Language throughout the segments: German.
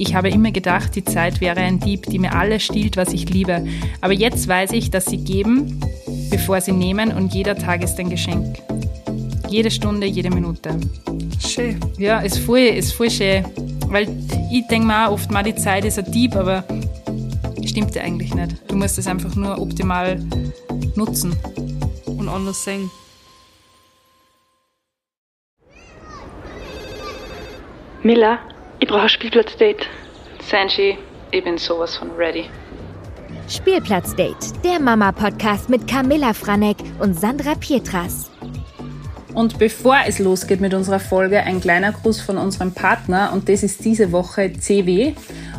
Ich habe immer gedacht, die Zeit wäre ein Dieb, die mir alles stiehlt, was ich liebe. Aber jetzt weiß ich, dass sie geben, bevor sie nehmen und jeder Tag ist ein Geschenk. Jede Stunde, jede Minute. Schön. Ja, ist voll, ist voll schön. Weil ich denke mir auch oft mal, die Zeit ist ein Dieb, aber stimmt ja eigentlich nicht. Du musst es einfach nur optimal nutzen. Und anders sehen. Miller, ich brauche ein Spielplatzdate. Sanji, ich bin sowas von ready. Spielplatzdate, der Mama-Podcast mit Camilla Franek und Sandra Pietras. Und bevor es losgeht mit unserer Folge, ein kleiner Gruß von unserem Partner und das ist diese Woche CW.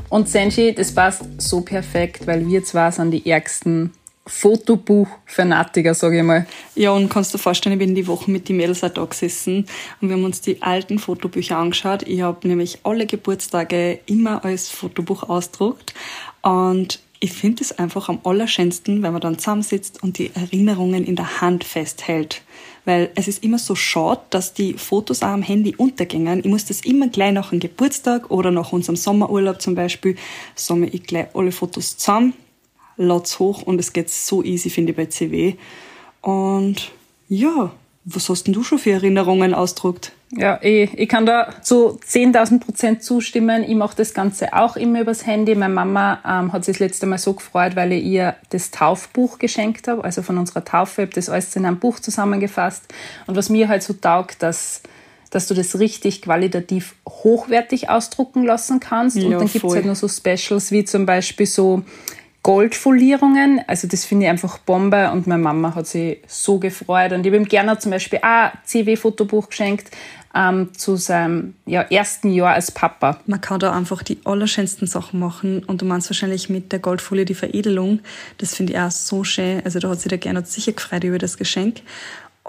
Und Senji, das passt so perfekt, weil wir zwar sind die ärgsten Fotobuch-Fanatiker, sage ich mal. Ja, und kannst du dir vorstellen, ich bin die Woche mit den Mädels auch da gesessen und wir haben uns die alten Fotobücher angeschaut. Ich habe nämlich alle Geburtstage immer als Fotobuch ausgedruckt und ich finde es einfach am allerschönsten, wenn man dann zusammensitzt und die Erinnerungen in der Hand festhält. Weil es ist immer so schade, dass die Fotos auch am Handy untergängen. Ich muss das immer gleich nach dem Geburtstag oder nach unserem Sommerurlaub zum Beispiel, sammle ich gleich alle Fotos zusammen, lad's hoch und es geht so easy, finde ich, bei CW. Und ja, was hast denn du schon für Erinnerungen ausdruckt? Ja, ich, ich kann da zu 10.000 Prozent zustimmen. Ich mache das Ganze auch immer übers Handy. Meine Mama ähm, hat sich das letzte Mal so gefreut, weil ich ihr das Taufbuch geschenkt habe, also von unserer Taufe. Ich habe das alles in einem Buch zusammengefasst. Und was mir halt so taugt, dass dass du das richtig qualitativ hochwertig ausdrucken lassen kannst. Ja, und dann gibt's voll. halt noch so Specials wie zum Beispiel so Goldfolierungen. Also das finde ich einfach Bombe und meine Mama hat sich so gefreut. Und ich habe ihm gerne zum Beispiel auch ein CW-Fotobuch geschenkt ähm, zu seinem ja, ersten Jahr als Papa. Man kann da einfach die allerschönsten Sachen machen und du meinst wahrscheinlich mit der Goldfolie die Veredelung. Das finde ich auch so schön. Also da hat sich der Gernot sicher gefreut über das Geschenk.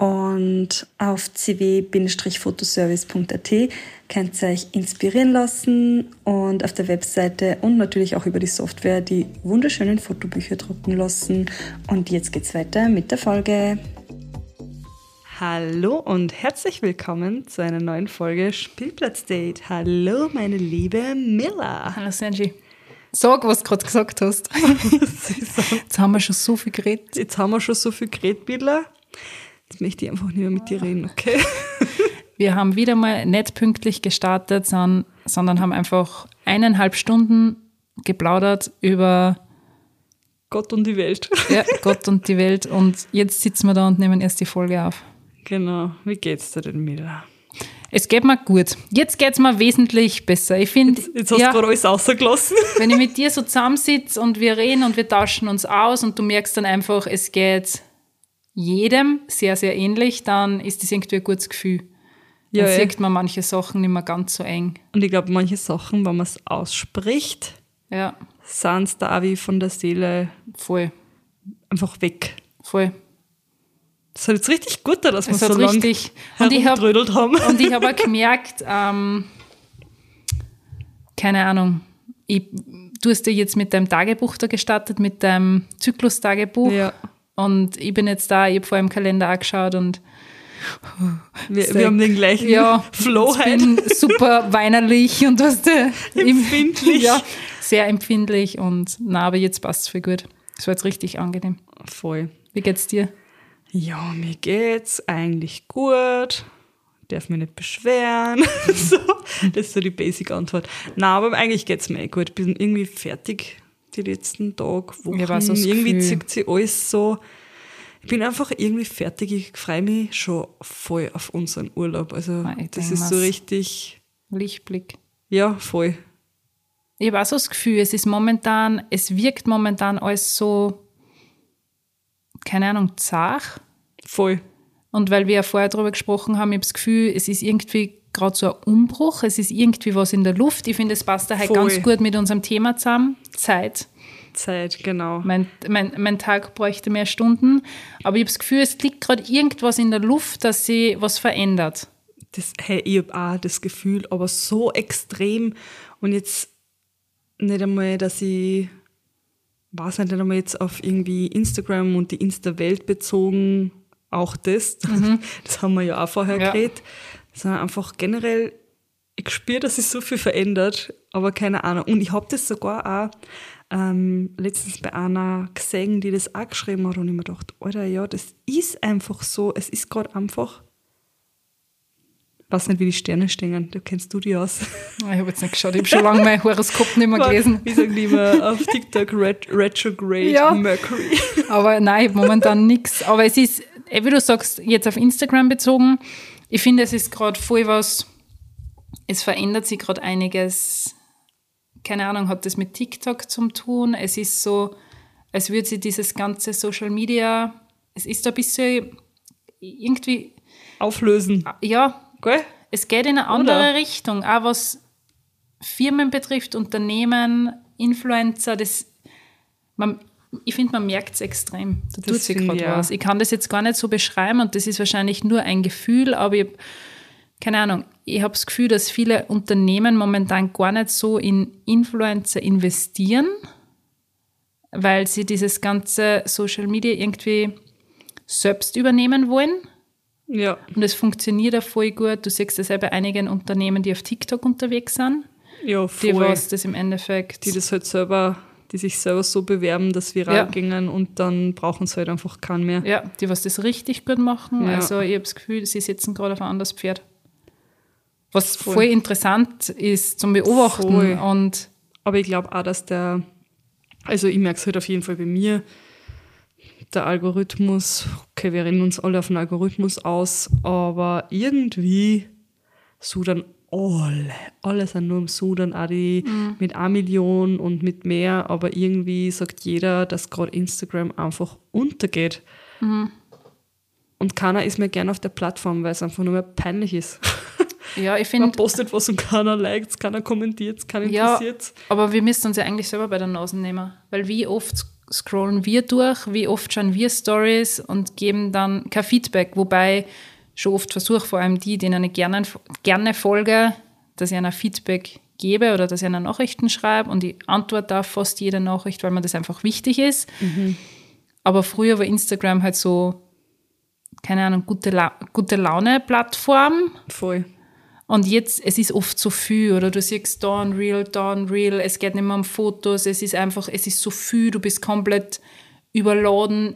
Und auf cw-fotoservice.at könnt ihr euch inspirieren lassen und auf der Webseite und natürlich auch über die Software die wunderschönen Fotobücher drucken lassen. Und jetzt geht's weiter mit der Folge. Hallo und herzlich willkommen zu einer neuen Folge Spielplatzdate. Hallo, meine liebe Miller. Hallo Sanji. Sag, was du gerade gesagt hast. Jetzt haben wir schon so viel geredet. Jetzt haben wir schon so viel geredet, Miller. Jetzt möchte ich einfach nicht mehr mit dir reden, okay? Wir haben wieder mal nicht pünktlich gestartet, sondern, sondern haben einfach eineinhalb Stunden geplaudert über Gott und die Welt. ja, Gott und die Welt. Und jetzt sitzen wir da und nehmen erst die Folge auf. Genau. Wie geht's dir denn, Miller? Es geht mir gut. Jetzt geht's mir wesentlich besser. Ich finde, Jetzt hast ja, du gerade alles rausgelassen. wenn ich mit dir so zusammensitze und wir reden und wir tauschen uns aus und du merkst dann einfach, es geht jedem sehr, sehr ähnlich, dann ist das irgendwie ein gutes Gefühl. Ja, dann ja. sieht man manche Sachen nicht mehr ganz so eng. Und ich glaube, manche Sachen, wenn man es ausspricht, Ja, sind da auch wie von der Seele voll, einfach weg. voll. Das hat jetzt richtig gut, da, dass wir Es so lange richtig. Und ich habe herumtrödelt haben. und ich hab auch gemerkt, ähm, keine Ahnung, ich, du hast ja jetzt mit deinem Tagebuch da gestartet, mit deinem Zyklus-Tagebuch. Ja. Und ich bin jetzt da, ich habe vor im Kalender angeschaut und Wir, wir haben den gleichen ja, Flow ich bin super weinerlich und was der Empfindlich. Ja, sehr empfindlich und na, aber jetzt passt es voll gut. Es war jetzt richtig angenehm. Voll. Wie geht's dir? Ja, mir geht's eigentlich gut. Darf mich nicht beschweren. so, das ist so die Basic-Antwort. Na, aber eigentlich geht's mir eh gut. Ich bin irgendwie fertig die letzten Tage, Wochen. Ich weiß, das irgendwie zieht sich alles so. Ich bin einfach irgendwie fertig. Ich freue mich schon voll auf unseren Urlaub. Also, Ah, ich das ist so richtig, Lichtblick. ja, voll. Ich habe auch so das Gefühl, es ist momentan, es wirkt momentan alles so, keine Ahnung, zart. Voll. Und weil wir ja vorher darüber gesprochen haben, ich habe das Gefühl, es ist irgendwie gerade so ein Umbruch, es ist irgendwie was in der Luft. Ich finde, es passt da halt Voll. ganz gut mit unserem Thema zusammen. Zeit. Zeit, genau. Mein, mein, mein Tag bräuchte mehr Stunden. Aber ich habe das Gefühl, es liegt gerade irgendwas in der Luft, dass sich was verändert. Das, hey, ich habe auch das Gefühl, aber so extrem. Und jetzt nicht einmal, dass ich, weiß nicht, nicht einmal jetzt auf irgendwie Instagram und die Insta-Welt bezogen, auch das, das haben wir ja auch vorher Ja. geredet, sondern einfach generell ich spüre, dass sich so viel verändert, aber keine Ahnung. Und ich habe das sogar auch ähm, letztens bei einer gesehen, die das auch geschrieben hat und ich mir gedacht, Alter, ja, das ist einfach so. Es ist gerade einfach ich weiß nicht, wie die Sterne stehen. Da kennst du die aus. Ich habe jetzt nicht geschaut. Ich habe schon lange mein Horoskop nicht mehr gelesen. Wie sagen die immer auf TikTok? Ret Retrograde Ja. Mercury. Aber nein, ich momentan nichts. Aber es ist, eh, wie du sagst, jetzt auf Instagram bezogen, ich finde, es ist gerade voll was, es verändert sich gerade einiges. Keine Ahnung, hat das mit TikTok zu tun? Es ist so, als würde sich dieses ganze Social Media, es ist ein bisschen irgendwie, Auflösen. ja, Gell? es geht in eine andere Oder? Richtung, auch was Firmen betrifft, Unternehmen, Influencer, das, man, ich finde, man merkt es extrem. Da Das tut sich gerade auch. was. Ich kann das jetzt gar nicht so beschreiben und das ist wahrscheinlich nur ein Gefühl, aber ich keine Ahnung, ich habe das Gefühl, dass viele Unternehmen momentan gar nicht so in Influencer investieren, weil sie dieses ganze Social Media irgendwie selbst übernehmen wollen. Ja. Und es funktioniert auch voll gut. Du siehst das ja bei einigen Unternehmen, die auf TikTok unterwegs sind, Ja, die voll. was das im Endeffekt. die das halt selber, die sich selber so bewerben, dass viral Ja. gingen und dann brauchen sie halt einfach keinen mehr. ja, die was das richtig gut machen. Ja. Also ich habe das Gefühl, sie sitzen gerade auf ein anderes Pferd. Was Voll. voll, interessant ist zum Beobachten. Voll. Und Aber ich glaube auch, dass der, also ich merke es halt auf jeden Fall bei mir, der Algorithmus, okay, wir rennen uns alle auf den Algorithmus aus, aber irgendwie sudern alle, alle sind nur im Sudern, auch die mit 1 Million und mit mehr, aber irgendwie sagt jeder, dass gerade Instagram einfach untergeht. Und keiner ist mehr gern auf der Plattform, weil es einfach nur mehr peinlich ist. ja, ich Man finde, postet was und keiner liked, keiner kommentiert, keiner ja, interessiert. aber wir müssen uns ja eigentlich selber bei der Nase nehmen. Weil wie oft scrollen wir durch, wie oft schauen wir Stories und geben dann kein Feedback. Wobei schon oft versuche, vor allem die, denen ich gerne, gerne folge, dass ich einer Feedback gebe oder dass ich einer Nachrichten schreibe und ich antworte auf fast jede Nachricht, weil mir das einfach wichtig ist. Aber früher war Instagram halt so, keine Ahnung, gute, La gute Laune-Plattform. Voll. Und jetzt, es ist oft so viel, oder du siehst da ein Reel, da ein Reel, es geht nicht mehr um Fotos, es ist einfach, es ist so viel, du bist komplett überladen.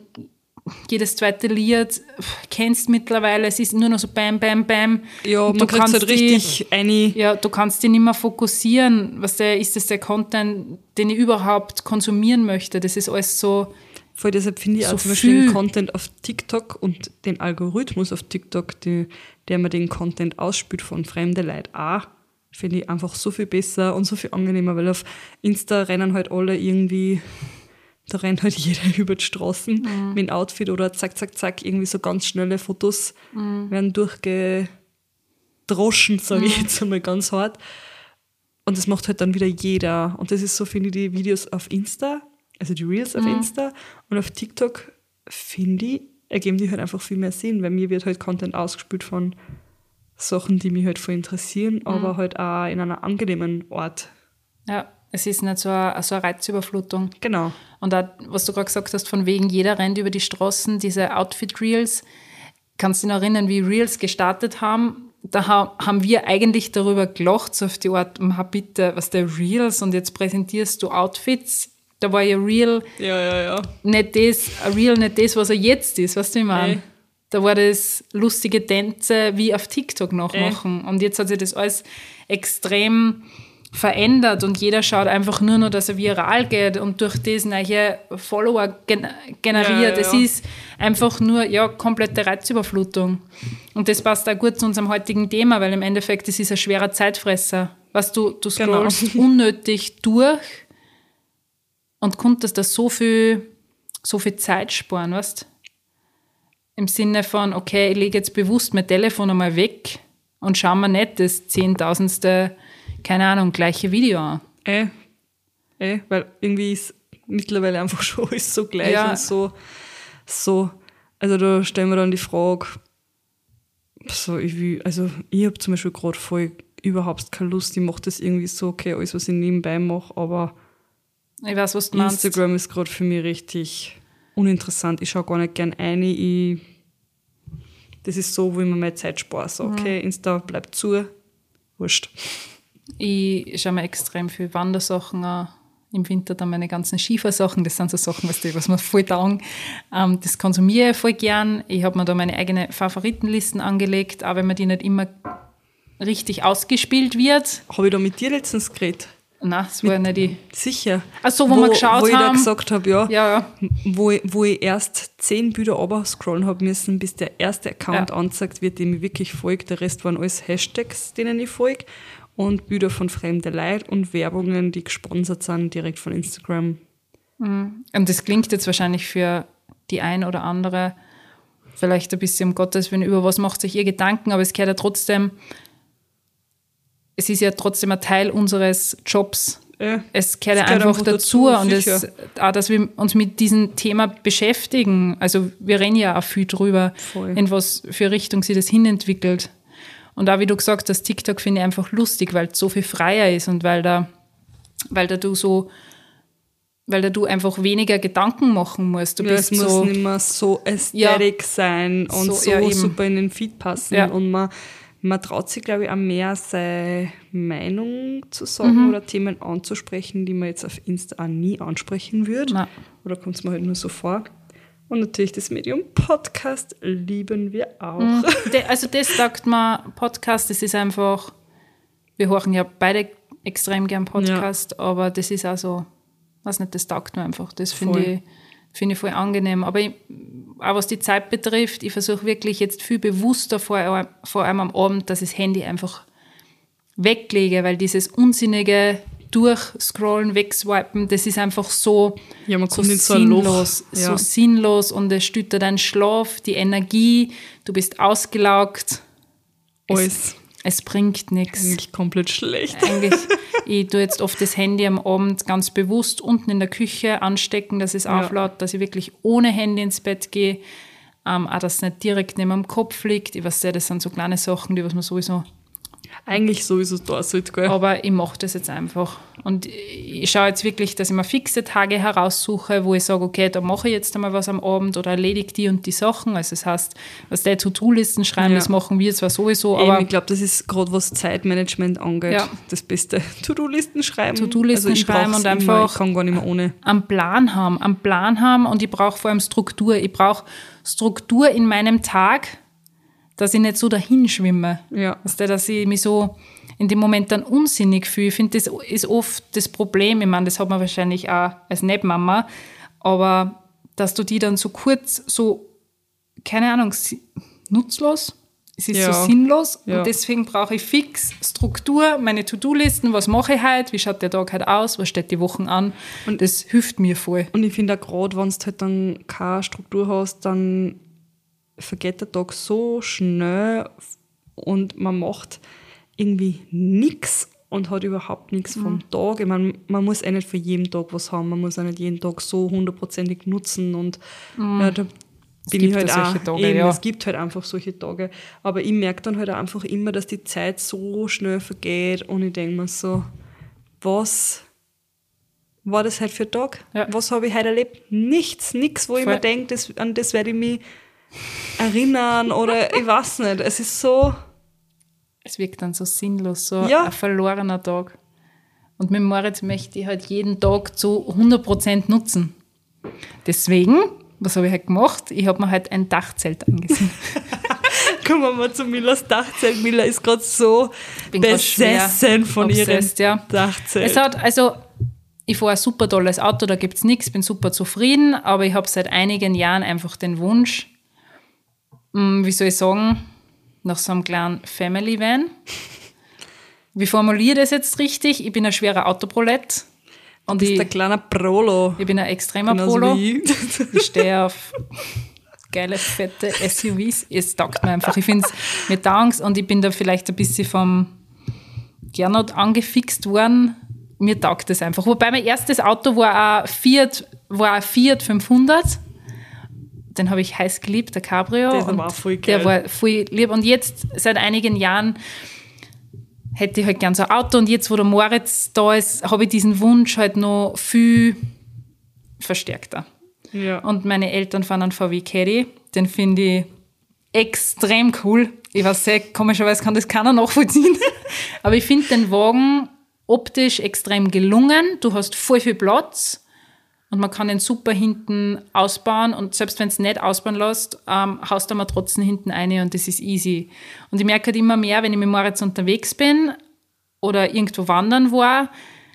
Jedes zweite Lied kennst mittlerweile, es ist nur noch so bam, bam, bam. Ja, Und man du kriegt kannst halt richtig eine. Ja, du kannst dich nicht mehr fokussieren. Was der, ist das der Content, den ich überhaupt konsumieren möchte? Das ist alles so, Voll deshalb finde ich So auch zum Beispiel den. Content auf TikTok und den Algorithmus auf TikTok, die, der mir den Content ausspült von fremde Leute auch, finde ich einfach so viel besser und so viel angenehmer, weil auf Insta rennen halt alle irgendwie, da rennt halt jeder über die Straßen Mhm. mit dem Outfit oder zack, zack, zack, irgendwie so ganz schnelle Fotos Mhm. werden durchgedroschen, sage ich jetzt einmal ganz hart. Und das macht halt dann wieder jeder. Und das ist so, finde ich, die Videos auf Insta, also die Reels auf Insta und auf TikTok, finde ich, ergeben die halt einfach viel mehr Sinn, weil mir wird halt Content ausgespült von Sachen, die mich halt voll interessieren, aber halt auch in einer angenehmen Ort. ja, es ist nicht so eine, so eine Reizüberflutung. Genau. Und auch, was du gerade gesagt hast, von wegen jeder rennt über die Straßen, diese Outfit-Reels. Kannst du dich noch erinnern, wie Reels gestartet haben? Da ha haben wir eigentlich darüber gelacht, so auf die Art, ha bitte, was der Reels und jetzt präsentierst du Outfits. Da war ja Real Ja, ja, ja. nicht das, Real nicht das, was er jetzt ist, weißt du, ich meine? Da war das lustige Tänze wie auf TikTok nachmachen. Und jetzt hat sich das alles extrem verändert und jeder schaut einfach nur noch, dass er viral geht und durch das neue Follower gen generiert. Ja, ja, Es ist einfach nur, ja, komplette Reizüberflutung. Und das passt auch gut zu unserem heutigen Thema, weil im Endeffekt, das ist ein schwerer Zeitfresser. Weißt du, du Genau. scrollst unnötig durch und konntest da so viel, so viel Zeit sparen, weißt Im Sinne von, okay, ich lege jetzt bewusst mein Telefon einmal weg und schaue mir nicht das zehntausendste, keine Ahnung, gleiche Video. Eh, eh, weil irgendwie ist mittlerweile einfach schon alles so gleich Ja. und so, so. Also da stellen wir dann die Frage, so, ich will, also ich habe zum Beispiel gerade voll überhaupt keine Lust, ich mache das irgendwie so, okay, alles, was ich nebenbei mache, aber Ich weiß, was du meinst. Instagram ist gerade für mich richtig uninteressant. Ich schaue gar nicht gern ein. Ich, das ist so, wo ich mir meine Zeit spare. So, okay, Insta bleibt zu. wurscht. Ich schaue mir extrem viel Wandersachen an. Im Winter dann meine ganzen Schiefersachen. Das sind so Sachen, was, die, was mir voll taugen. Ähm, das konsumiere ich voll gern. Ich habe mir da meine eigene Favoritenlisten angelegt, auch wenn mir die nicht immer richtig ausgespielt wird. Habe ich da mit dir letztens geredet? Nein, das war nicht die. Sicher. Ach so, wo wir geschaut wo ich da haben. gesagt habe, ja, Ja, ja. Wo, ich, wo ich erst zehn Bilder scrollen habe müssen, bis der erste Account Ja. angezeigt wird, dem ich wirklich folge. Der Rest waren alles Hashtags, denen ich folge. Und Bilder von fremden Leuten und Werbungen, die gesponsert sind, direkt von Instagram. Und das klingt jetzt wahrscheinlich für die ein oder andere vielleicht ein bisschen um Gottes Willen, über was macht sich ihr Gedanken, aber es gehört ja trotzdem, es ist ja trotzdem ein Teil unseres Jobs. Ja. Es gehört ja einfach einfach dazu, dazu, und es, auch, dass wir uns mit diesem Thema beschäftigen. Also wir reden ja auch viel drüber, Voll. in was für Richtung sich das hinentwickelt. Und auch wie du gesagt hast, TikTok finde ich einfach lustig, weil es so viel freier ist und weil da, weil da du so, weil da du einfach weniger Gedanken machen musst. Du Ja, es bist muss so, nicht mehr so ästhetic sein und So, so, ja, super in den Feed passen. Ja. Und man, man traut sich, glaube ich, auch mehr seine Meinung zu sagen Mhm. oder Themen anzusprechen, die man jetzt auf Insta auch nie ansprechen würde. Nein. Oder kommt es mir halt nur so vor. Und natürlich das Medium Podcast lieben wir auch. Mhm. Also das sagt man, Podcast, das ist einfach, wir hören ja beide extrem gern Podcast, aber das ist auch so, weiß nicht, das taugt mir einfach. Das finde ich, finde ich voll angenehm. Aber ich, auch was die Zeit betrifft, ich versuche wirklich jetzt viel bewusster, vor, vor allem am Abend, dass ich das Handy einfach weglege, weil dieses unsinnige Durchscrollen, Wegswipen, das ist einfach so, Ja, man so kommt so sinnlos, so Ja. sinnlos und es stützt deinen Schlaf, die Energie, du bist ausgelaugt. Alles Es bringt nichts. eigentlich komplett schlecht. Eigentlich, ich tue jetzt oft das Handy am Abend ganz bewusst unten in der Küche anstecken, dass es Ja. auflaut, dass ich wirklich ohne Handy ins Bett gehe. Ähm, auch, dass es nicht direkt neben dem Kopf liegt. Ich weiß ja, das sind so kleine Sachen, die was man sowieso Eigentlich sowieso da sollte, gell? aber ich mache das jetzt einfach. Und ich schaue jetzt wirklich, dass ich mir fixe Tage heraussuche, wo ich sage, okay, da mache ich jetzt einmal was am Abend oder erledige die und die Sachen. Also das heißt, was der To-Do-Listen schreiben, Ja. das machen wir zwar sowieso, Eben, aber ich glaube, das ist gerade was Zeitmanagement angeht, Ja. das Beste. To-Do-Listen schreiben. To-Do-Listen ich schreiben und immer, einfach- Ich kann gar nicht mehr ohne. am Plan haben, am Plan haben und ich brauche vor allem Struktur. Ich brauche Struktur in meinem Tag, dass ich nicht so dahin schwimme. Ja. Weißt du, dass ich mich so in dem Moment dann unsinnig fühle. Ich finde, das ist oft das Problem. Ich meine, das hat man wahrscheinlich auch als Nicht-Mama, aber dass du die dann so kurz, so, keine Ahnung, nutzlos, es ist Ja. so sinnlos Ja. und deswegen brauche ich fix Struktur, meine To-Do-Listen, was mache ich heute, wie schaut der Tag heute aus, was steht die Wochen an und das hilft mir voll. Und ich finde auch gerade, wenn du halt dann keine Struktur hast, dann vergeht der Tag so schnell und man macht irgendwie nichts und hat überhaupt nichts Mhm. vom Tag. Ich meine, man muss eh nicht für jeden Tag was haben, man muss auch nicht jeden Tag so hundertprozentig nutzen und ja, da bin ich Mhm. halt auch, Tage, eben, ja. es gibt halt einfach solche Tage. Aber ich merke dann halt einfach immer, dass die Zeit so schnell vergeht und ich denke mir so, was war das heute für ein Tag? Ja. Was habe ich heute erlebt? Nichts, nichts, wo ich Voll. mir denke, das, an das werde ich mich erinnern oder ich weiß nicht. Es ist so, Es wirkt dann so sinnlos, so Ja. ein verlorener Tag. Und mit Moritz möchte ich halt jeden Tag zu 100% nutzen. Deswegen, was habe ich heute gemacht? Ich habe mir halt ein Dachzelt angesehen. kommen wir mal zu Millers Dachzelt. Miller ist gerade so besessen von obsessed, ihrem ja. Dachzelt. Es hat, also, ich fahre ein super tolles Auto, da gibt es nichts, bin super zufrieden, aber ich habe seit einigen Jahren einfach den Wunsch, wie soll ich sagen, nach so einem kleinen Family Van. Wie formuliere ich das jetzt richtig? Ich bin ein schwerer Autoprolett. Und du bist ich, der kleine Prolo. ich bin ein extremer Genauso Prolo. wie ich. Ich stehe auf geile, fette SUVs. Es taugt mir einfach. Ich finde es mir taugt und ich bin da vielleicht ein bisschen vom Gernot angefixt worden. Mir taugt es einfach. Wobei mein erstes Auto war ein Fiat, war ein Fiat 500. Den habe ich heiß geliebt, der Cabrio. Der war voll Der geil. war voll lieb. Und jetzt, seit einigen Jahren, hätte ich halt gern so ein Auto. Und jetzt, wo der Moritz da ist, habe ich diesen Wunsch halt noch viel verstärkter. Ja. Und meine Eltern fahren einen VW Caddy. Den finde ich extrem cool. Ich weiß sehr, komischerweise kann das keiner nachvollziehen. Aber ich finde den Wagen optisch extrem gelungen. Du hast voll viel Platz und man kann den super hinten ausbauen und selbst wenn es nicht ausbauen lässt, ähm, haust du mal trotzdem hinten eine und das ist easy. Und ich merke halt immer mehr, wenn ich mit Moritz unterwegs bin oder irgendwo wandern war,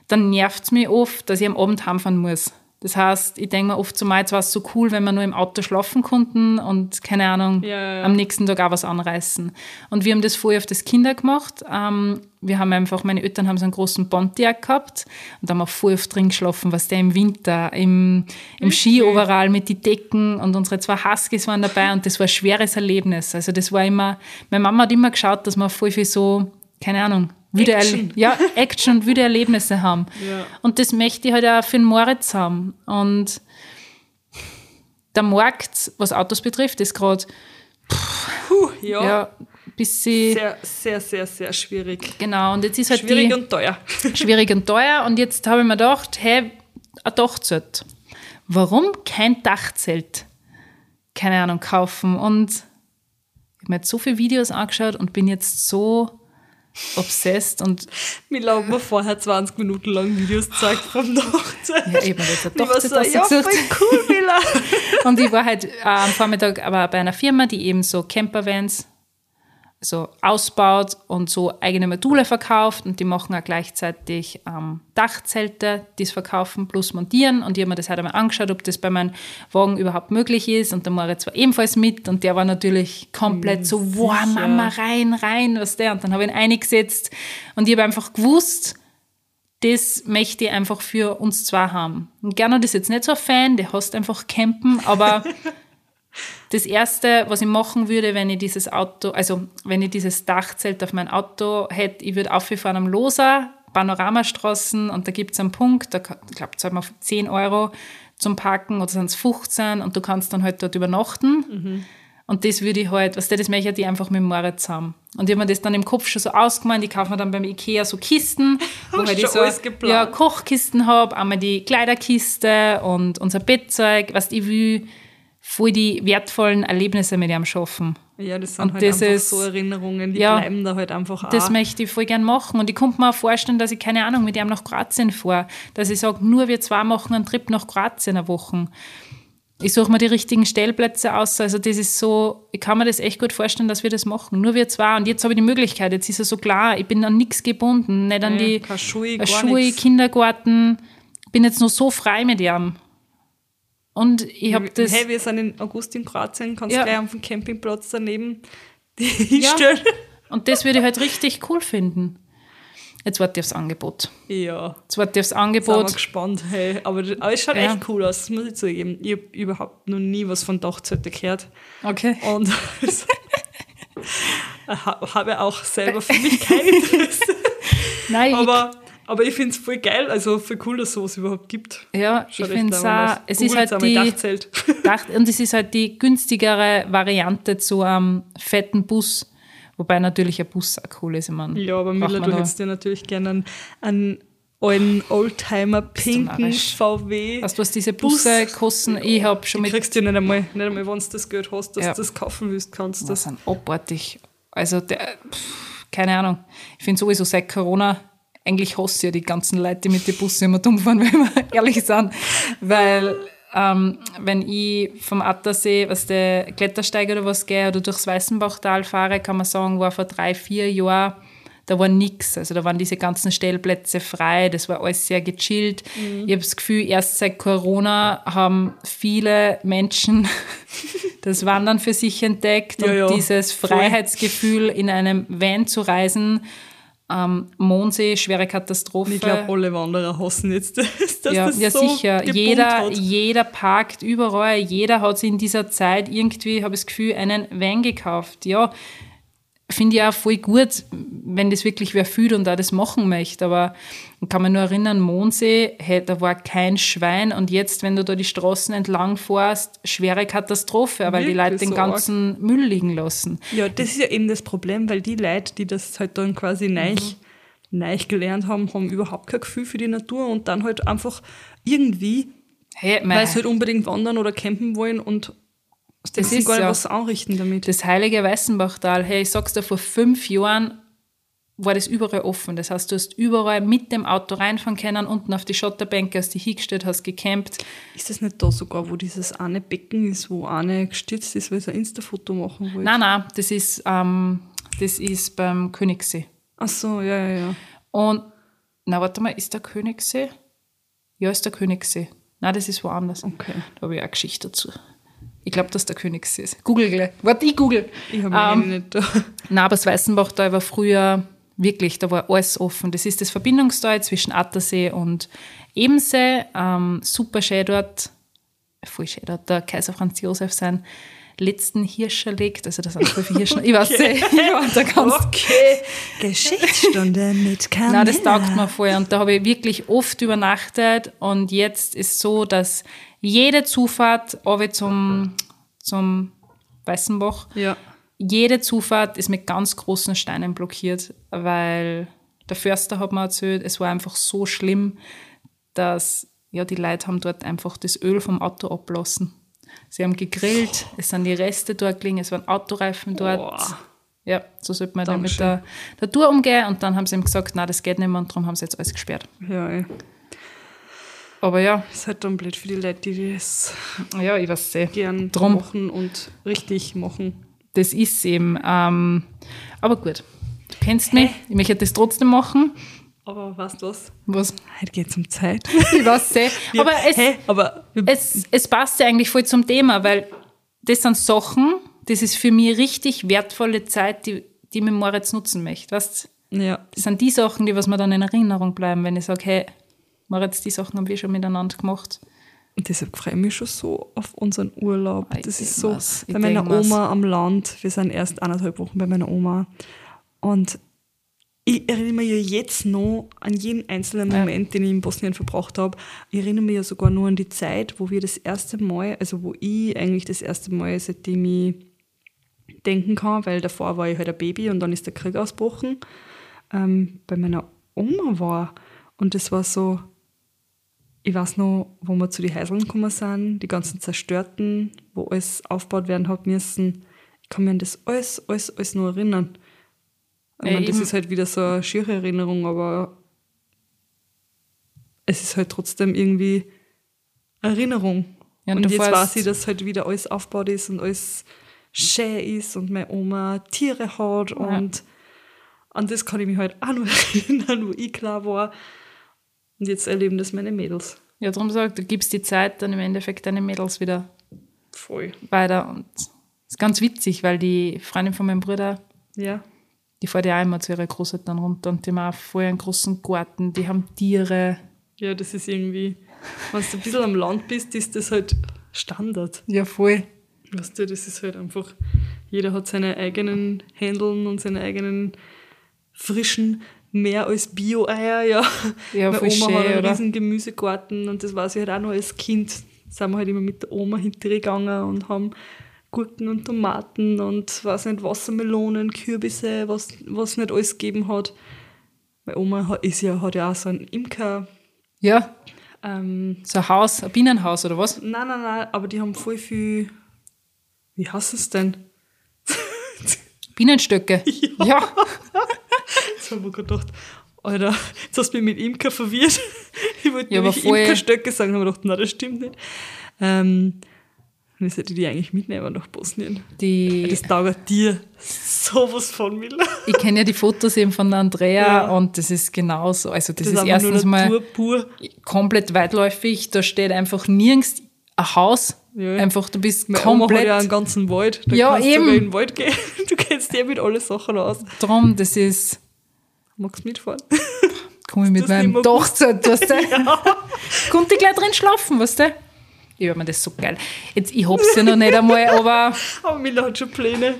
dann nervt es mich oft, dass ich am Abend heimfahren muss. Das heißt, ich denke mir oft so mal, jetzt war es so cool, wenn wir nur im Auto schlafen konnten und keine Ahnung, Ja, ja, ja. am nächsten Tag auch was anreißen. Und wir haben das vorher auf das Kinder gemacht. Ähm, wir haben einfach, meine Eltern haben so einen großen Pontiac gehabt und da haben wir voll oft drin geschlafen, was der im Winter, im, im Skioverall mit die Decken und unsere zwei Huskies waren dabei und das war ein schweres Erlebnis. Also das war immer, meine Mama hat immer geschaut, dass wir voll viel so, keine Ahnung, wieder Action. ja, Action und wieder Erlebnisse haben. Ja. Und das möchte ich halt auch für den Moritz haben. Und der Markt, was Autos betrifft, ist gerade ja. ja, bisschen, Sehr, sehr, sehr, sehr schwierig. genau. Und jetzt ist halt Schwierig die, und teuer. schwierig und teuer. Und jetzt habe ich mir gedacht, hey, ein Dachzelt. Warum kein Dachzelt? Keine Ahnung, kaufen. Und ich habe mir jetzt so viele Videos angeschaut und bin jetzt so obsessed und Mila hat mir vorher 20 Minuten lang Videos gezeigt vom Dachzelt. ja, eben jetzt war Dachzelt so, ja, voll cool, Mila. Und ich war halt äh, am Vormittag aber bei einer Firma, die eben so Campervans so ausbaut und so eigene Module verkauft und die machen auch gleichzeitig ähm, Dachzelte, die es verkaufen plus montieren. Und ich habe mir das halt einmal angeschaut, ob das bei meinem Wagen überhaupt möglich ist. Und der Moritz war ebenfalls mit und der war natürlich komplett so, wow, Mama, rein, rein, was der und dann habe ich ihn eingesetzt. Und ich habe einfach gewusst, das möchte ich einfach für uns zwei haben. Und Gernot ist jetzt nicht so ein Fan, der hasst einfach campen, aber das Erste, was ich machen würde, wenn ich dieses Auto, also wenn ich dieses Dachzelt auf mein Auto hätte, ich würde auffahren am Loser, Panoramastraßen und da gibt es einen Punkt, da glaube, zahlt man 10 Euro zum Parken oder sind es 15 und du kannst dann halt dort übernachten. Und das würde ich halt, was das möchte ich einfach mit dem Moritz haben. Und ich habe mir das dann im Kopf schon so ausgemalt, ich kaufe mir dann beim Ikea so Kisten, wo halt ich so ja, Kochkisten habe, einmal die Kleiderkiste und unser Bettzeug, was ich will, voll die wertvollen Erlebnisse mit ihm schaffen. Ja, das sind Und halt das einfach ist- so Erinnerungen, die ja, bleiben da halt einfach Das auch. möchte ich voll gern machen. Und ich konnte mir auch vorstellen, dass ich, keine Ahnung, mit ihm nach Kroatien fahre. Dass ich sage, nur wir zwei machen einen Trip nach Kroatien eine Woche. Ich suche mir die richtigen Stellplätze aus. Also das ist so, ich kann mir das echt gut vorstellen, dass wir das machen. Nur wir zwei. Und jetzt habe ich die Möglichkeit. Jetzt ist es so klar, ich bin an nichts gebunden. Nicht an Ja, die Schuhe. Kindergarten. Bin jetzt noch so frei mit ihm. Und ich habe das... Hey, wir sind in August in Kroatien, kannst Ja. gleich auf dem Campingplatz daneben die Ja. hinstellen. Und das würde ich halt richtig cool finden. Jetzt warte ich aufs Angebot. Ja. Jetzt warte ich aufs Sind wir Angebot. gespannt, hey. Aber, es schaut Ja. echt cool aus, das muss ich zugeben. Ich habe überhaupt noch nie was von Dachzelte gehört. Okay. Und ha- habe auch selber für mich kein Interesse. Nein, Aber, aber ich finde es voll geil, also voll cool, dass es sowas überhaupt gibt. ich, ja, ich Schaut echt finde es auch, es ist halt die, Dachzelt. Dach, und es ist halt die günstigere Variante zu einem fetten Bus. Wobei natürlich ein Bus auch cool ist. Ich meine, Ja, aber Miller, man du hättest dir natürlich gerne einen, einen alten Oldtimer pinken. VW. Weißt du, was diese Busse Bus. kosten? Ich habe schon Du mit kriegst dir nicht einmal, nicht einmal wenn du das Geld hast, dass Ja. du das kaufen willst, kannst du Das das. sind abartig. Also, der, pff, keine Ahnung. Ich finde sowieso seit Corona, eigentlich hasse ich ja die ganzen Leute, die mit den Bussen immer dumm fahren, wenn wir ehrlich sind. Weil, ähm, wenn ich vom Attersee, was der Klettersteig oder was gehe, oder durchs Weißenbachtal fahre, kann man sagen, war vor drei, vier Jahren, da war nix. Also da waren diese ganzen Stellplätze frei, das war alles sehr gechillt. Mhm. Ich habe das Gefühl, erst seit Corona haben viele Menschen das Wandern für sich entdeckt Ja, und ja, dieses. Freiheitsgefühl, in einem Van zu reisen. Ähm, Mondsee, schwere Katastrophe. Ich glaube, alle Wanderer hassen jetzt das, dass ja, das ja so sicher. Jeder, hat. jeder parkt überall. Jeder hat sich in dieser Zeit irgendwie, habe ich das Gefühl, einen Van gekauft. Ja, finde ich auch voll gut, wenn das wirklich wer fühlt und da das machen möchte. Aber ich kann mich nur erinnern, Mondsee, hey, da war kein Schwein. Und jetzt, wenn du da die Straßen entlang fährst, schwere Katastrophe, weil die Wirklich Leute den so ganzen Müll liegen lassen. Ja, das ist ja eben das Problem, weil die Leute, die das halt dann quasi neu, neu gelernt haben, haben überhaupt kein Gefühl für die Natur und dann halt einfach irgendwie, Hey, weil sie halt unbedingt wandern oder campen wollen und Das Das ist gar nicht ja- was anrichten damit. Das heilige Weißenbachtal, hey, ich sag's dir, vor fünf Jahren war das überall offen. Das heißt, du hast überall mit dem Auto reinfahren können, unten auf die Schotterbänke, hast dich hingestellt, hast gecampt. ist das nicht da sogar, wo dieses eine Becken ist, wo eine gestürzt ist, weil sie ein Insta-Foto machen wollte? Nein, nein, das ist, ähm, das ist beim Königssee. Ach so, ja, ja, ja. Und, na, warte mal, ist der Königssee? Ja, ist der Königssee. Nein, das ist woanders. Okay. Da habe ich auch eine Geschichte dazu. Ich glaube, dass der Königssee ist. Google gleich. Warte, ich google. Ich habe Ähm, nicht da. Nein, aber das Weißenbachtal war früher wirklich, da war alles offen. Das ist das Verbindungstal zwischen Attersee und Ebensee. Ähm, super schön dort. Voll schön dort. Der Kaiser Franz Josef seinen letzten Hirsch erlegt. Also das sind voll viele Hirsche. Ich weiß nicht. Ja, da kannst Okay. Geschichtsstunde mit Camilla. Nein, das taugt mir voll. Und da habe ich wirklich oft übernachtet. Und jetzt ist so, dass jede Zufahrt runter zum, zum Weißenbach, Ja. jede Zufahrt ist mit ganz großen Steinen blockiert, weil der Förster hat mir erzählt, es war einfach so schlimm, dass ja, die Leute haben dort einfach das Öl vom Auto ablassen. Sie haben gegrillt, es sind die Reste dort gelegen, es waren Autoreifen dort. Boah. Ja, so sollte man dann mit Dankeschön. der, der Tour umgehen. Und dann haben sie ihm gesagt, nein, das geht nicht mehr und darum haben sie jetzt alles gesperrt. Ja, ey. Aber ja, ist halt dann blöd für die Leute, die das ja, ich weiß eh. gern Drum. machen und richtig machen. Das ist eben. Ähm, aber gut, du kennst mich, ich möchte das trotzdem machen. Aber weißt du was? Was? Heute geht's um Zeit. Ich weiß eh. Aber es, Hä? Aber es, es passt ja eigentlich voll zum Thema, weil das sind Sachen, das ist für mich richtig wertvolle Zeit, die, die ich mit Moritz nutzen möchte. Weißt ja. Das sind die Sachen, die was mir dann in Erinnerung bleiben, wenn ich sage, hey, Moritz, die Sachen haben wir schon miteinander gemacht. Und deshalb freue ich mich schon so auf unseren Urlaub. Ich Das ist so. Ich bei meiner denk mir's. Oma am Land. Wir sind erst eineinhalb Wochen bei meiner Oma. Und ich erinnere mich ja jetzt noch an jeden einzelnen. Moment, den ich in Bosnien verbracht habe. Ich erinnere mich ja sogar nur an die Zeit, wo wir das erste Mal, also wo ich eigentlich das erste Mal, seitdem ich denken kann, weil davor war ich halt ein Baby und dann ist der Krieg ausgebrochen, ähm, bei meiner Oma war. Und das war so, ich weiß noch, wo wir zu den Häuseln gekommen sind, die ganzen zerstörten, wo alles aufgebaut werden hat müssen. Ich kann mich an das alles, alles, alles nur erinnern. Ich Ja, meine, das ist halt wieder so eine schiere Erinnerung, aber es ist halt trotzdem irgendwie Erinnerung. Ja, und und jetzt weiß ich, dass halt wieder alles aufgebaut ist und alles schön ist und meine Oma Tiere hat und an das kann ich mich halt auch noch erinnern, wo ich klar war. Und jetzt erleben das meine Mädels. Ja, darum sagt, du gibst die Zeit dann im Endeffekt deine Mädels wieder Voll. weiter. Und das ist ganz witzig, weil die Freundin von meinem Bruder, Ja. Die fährt ja auch immer zu ihrer Großeltern runter und die haben auch voll einen großen Garten, die haben Tiere. Ja, das ist irgendwie, wenn du ein bisschen am Land bist, ist das halt Standard. Ja, voll. Weißt du, das ist halt einfach, jeder hat seine eigenen Händeln und seine eigenen frischen, mehr als Bio-Eier, ja. Ja, Meine Oma schön, hat einen oder? riesen Gemüsegarten und das weiß ich halt auch noch als Kind. Sind wir halt immer mit der Oma hintergegangen und haben Gurken und Tomaten und weiß nicht, Wassermelonen, Kürbisse, was, was nicht alles gegeben hat. Meine Oma hat, ist ja, hat ja auch so einen Imker. Ja, Ähm, so ein Haus, ein Bienenhaus oder was? Nein, nein, nein, aber die haben voll viel. Wie heißt es denn? Bienenstöcke. Ja. Jetzt haben wir gedacht, Alter, jetzt hast du mich mit Imker verwirrt. Ich wollte Ja, nämlich Imkerstöcke sagen, aber gedacht, nein, das stimmt nicht. Ähm, und ich die eigentlich mitnehmen nach Bosnien. Die, Das taugt dir sowas von, Miller. ich kenne ja die Fotos eben von der Andrea Ja. und das ist genauso. Also das, Das, ist erstens mal pur. komplett weitläufig. Da steht einfach nirgends ein Haus. Ja. Einfach, du bist Meine Oma komplett hat ja einen ganzen Wald. Da Ja, kannst du eben. sogar in den Wald gehen. Du kennst dir mit alle Sachen aus. drum. Das ist, Magst du mitfahren? komme ich mit meinem Dachzelt, weißt du? Konnte ich gleich drin schlafen, weißt du? Ich hab mir das so geil. Jetzt, ich hab's ja noch nicht einmal, aber Aber Miller hat schon Pläne.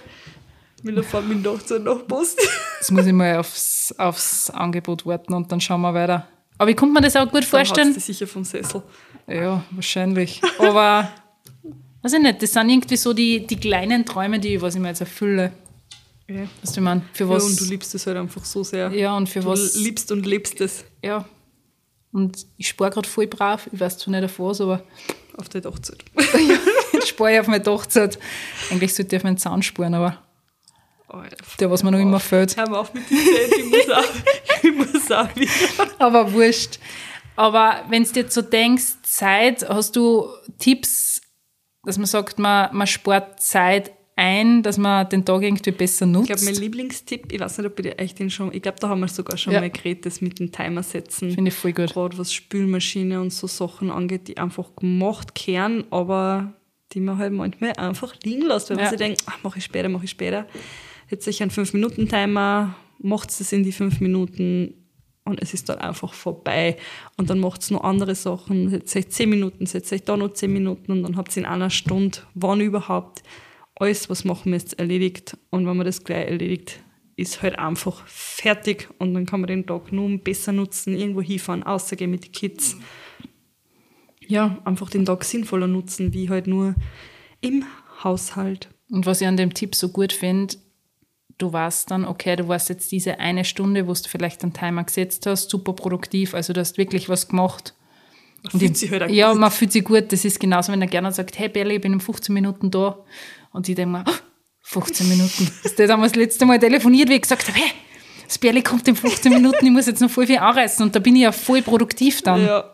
Miller fährt mit dem Nachtzeit nach Bosnien. jetzt muss ich mal aufs, aufs Angebot warten und dann schauen wir weiter. Aber ich konnte mir das auch gut vorstellen. dich sicher vom Sessel. Ja, wahrscheinlich. Aber, weiß ich nicht, das sind irgendwie so die, die kleinen Träume, die was ich mir jetzt erfülle. Ja. Weißt du, ich meine, für Ja, was. und du liebst es halt einfach so sehr. ja, und für du was. liebst und lebst es Ja. Und ich spare gerade voll brav. Ich weiß zwar nicht auf was, aber auf der Hochzeit. spare ich auf meine Tochter. Eigentlich sollte ich auf meinen Zahn sparen, aber Alter, der, was mir noch immer fehlt. Hör mal auf mit den Zähnen, ich muss auch, ich muss auch wieder. Aber wurscht. Aber wenn du jetzt so denkst, Zeit, hast du Tipps, dass man sagt, man, man spart Zeit ein, dass man den Tag irgendwie besser nutzt? Ich glaube, mein Lieblingstipp, ich weiß nicht, ob ich dir echt den schon, ich glaube, da haben wir sogar schon Ja. mal geredet, das mit dem Timer setzen. Finde ich voll gut. Gerade was Spülmaschine und so Sachen angeht, die einfach gemacht kehren, aber die man halt manchmal einfach liegen lässt, weil Ja. man sich denkt, ach, mach ich später, mach ich später. Jetzt sich einen 5-Minuten-Timer, macht es in die 5 Minuten und es ist dann einfach vorbei. Und dann macht es noch andere Sachen, setzt euch 10 Minuten, setzt euch da noch 10 Minuten und dann habt ihr in einer Stunde, wann überhaupt, alles, was machen müsst, erledigt. Und wenn man das gleich erledigt, ist halt einfach fertig und dann kann man den Tag nur besser nutzen, irgendwo hinfahren, ausgehen mit den Kids. Ja, einfach den Tag sinnvoller nutzen, wie halt nur im Haushalt. Und was ich an dem Tipp so gut finde, du weißt dann, okay, du warst jetzt diese eine Stunde, wo du vielleicht einen Timer gesetzt hast, super produktiv, also du hast wirklich was gemacht. Man fühlt sich halt auch ja, gut. man fühlt sich gut. Das ist genauso, wenn der gerne sagt, hey Berli, ich bin in 15 Minuten da. Und ich denke mir, "Ah, 15 Minuten. Das haben wir das letzte Mal telefoniert, wie ich gesagt habe, hey, das Berli kommt in 15 Minuten, ich muss jetzt noch voll viel anreißen. Und da bin ich ja voll produktiv dann. Ja,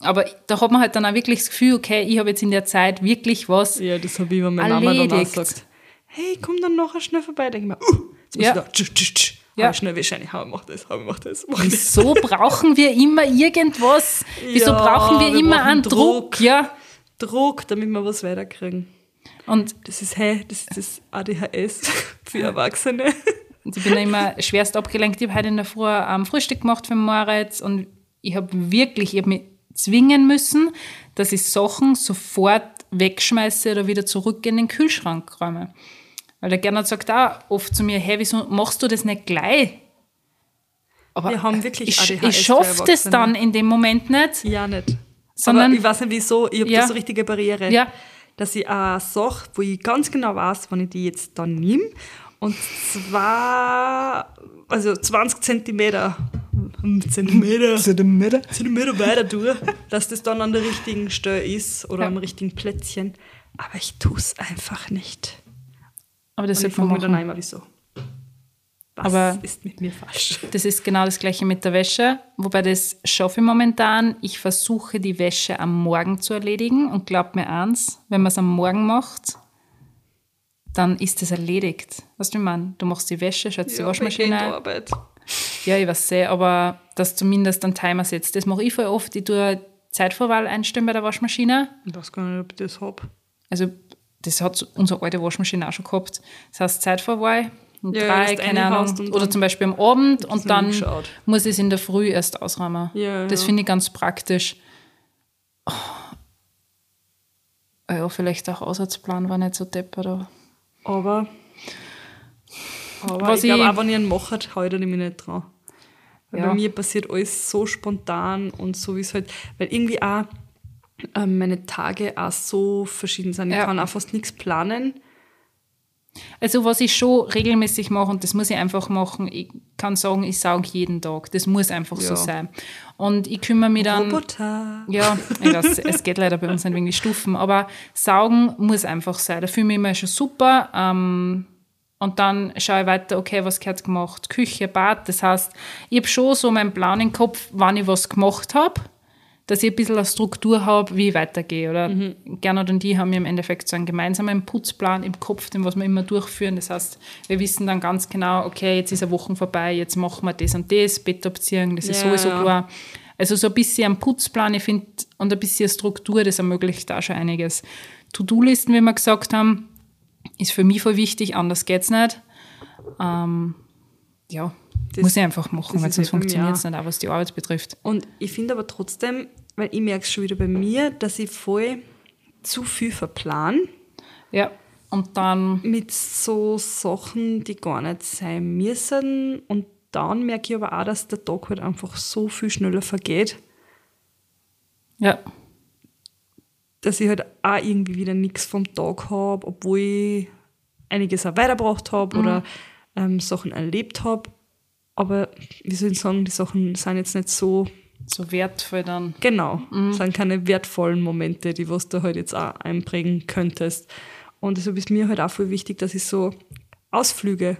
Aber da hat man halt dann auch wirklich das Gefühl, okay, ich habe jetzt in der Zeit wirklich was. ja, das habe ich, wenn meine Mama dann auch sagt, hey, komm dann nachher schnell vorbei. Denke ich mir, uh, jetzt muss Ja. ich da, tsch, tsch, tsch, Ja. ja. schnell wahrscheinlich, hau, mach das, hau, mach das, mach das. Wieso brauchen wir immer irgendwas? Wieso Ja, brauchen wir, wir immer brauchen einen Druck? Druck. Ja. Druck, damit wir was weiterkriegen. Und Das ist, hey, das ist das ADHS für Erwachsene. Und ich bin immer schwerst abgelenkt. Ich habe heute in der Früh ähm, Frühstück gemacht für Moritz und ich habe wirklich, ich habe mich zwingen müssen, dass ich Sachen sofort wegschmeiße oder wieder zurück in den Kühlschrank räume. Weil der Gernot sagt auch oft zu mir, hey, wieso machst du das nicht gleich? Aber Wir haben wirklich ich, ADHS ich schaffe das dann in dem Moment nicht. Ja, nicht. Sondern- Aber ich weiß nicht wieso, ich habe Ja. da so richtige Barriere. Ja. Dass ich eine Sache, wo ich ganz genau weiß, wann ich die jetzt dann nehme. Und zwar, also 20 Zentimeter, Zentimeter, Zentimeter. Zentimeter weiter durch, dass das dann an der richtigen Stelle ist oder Ja. am richtigen Plätzchen. Aber ich tue es einfach nicht. Aber das Und ich frage mich dann einmal, wieso. Was Aber- ist mit mir falsch? Das ist genau das gleiche mit der Wäsche, wobei das schaffe ich momentan. Ich versuche die Wäsche am Morgen zu erledigen und glaub mir eins, wenn man es am Morgen macht, dann ist es erledigt. Weißt du, meine? Du machst die Wäsche, schaust die Ja, gehe Waschmaschine. in die Arbeit. Ja, ich weiß sehr, aber dass zumindest einen Timer setzt. Das mache ich voll oft. Ich tue Zeitvorwahl einstellen bei der Waschmaschine. Ich weiß gar nicht, ob ich das habe. Also das hat unsere alte Waschmaschine auch schon gehabt. Das heißt Zeitvorwahl, um Ja, drei, keine Ahnung. und Oder zum Beispiel am Abend und dann geschaut. muss ich es in der Früh erst ausräumen. Ja, das ja. finde ich ganz praktisch. Oh. Ja, vielleicht auch Aussatzplan war nicht so deppert, aber Aber, aber Was ich glaube, auch wenn ich einen mache, halte ich mich nicht dran. Weil bei mir passiert alles so spontan und so wie es halt, weil irgendwie auch meine Tage auch so verschieden sind. Ich Ja. kann auch fast nichts planen. Also was ich schon regelmäßig mache, und das muss ich einfach machen, ich kann sagen, ich sauge jeden Tag. Das muss einfach so Ja. sein. Und ich kümmere mich dann... Roboter. Ja, weiß, es geht leider bei uns nicht wegen die Stufen, aber saugen muss einfach sein. Da fühle ich mich immer schon super. Ähm, und dann schaue ich weiter, okay, was gehört gemacht? Küche, Bad. Das heißt, ich habe schon so meinen Plan im Kopf, wann ich was gemacht habe, dass ich ein bisschen eine Struktur habe, wie ich weitergehe. Oder Gernot und die haben ja im Endeffekt so einen gemeinsamen Putzplan im Kopf, den was wir immer durchführen. Das heißt, wir wissen dann ganz genau, okay, jetzt ist eine Woche vorbei, jetzt machen wir das und das, Bett abziehen, das ist Ja, sowieso ja. klar. Also so ein bisschen ein Putzplan, ich finde, und ein bisschen Struktur, das ermöglicht da schon einiges. To-Do-Listen, wie wir gesagt haben, ist für mich voll wichtig, anders geht's nicht. Ähm, ja, Das- muss ich einfach machen, weil sonst funktioniert es nicht, auch was die Arbeit betrifft. Und ich finde aber trotzdem, weil ich merke es schon wieder bei mir, dass ich voll zu viel verplan Ja, und dann, mit so Sachen, die gar nicht sein müssen. Und dann merke ich aber auch, dass der Tag halt einfach so viel schneller vergeht. ja, dass ich halt auch irgendwie wieder nichts vom Tag habe, obwohl ich einiges auch weitergebracht habe oder ähm, Sachen erlebt habe. Aber wie soll ich sagen, die Sachen sind jetzt nicht so So wertvoll dann. Genau, das sind keine wertvollen Momente, die was du halt jetzt auch einprägen könntest. Und deshalb ist mir halt auch voll wichtig, dass ich so Ausflüge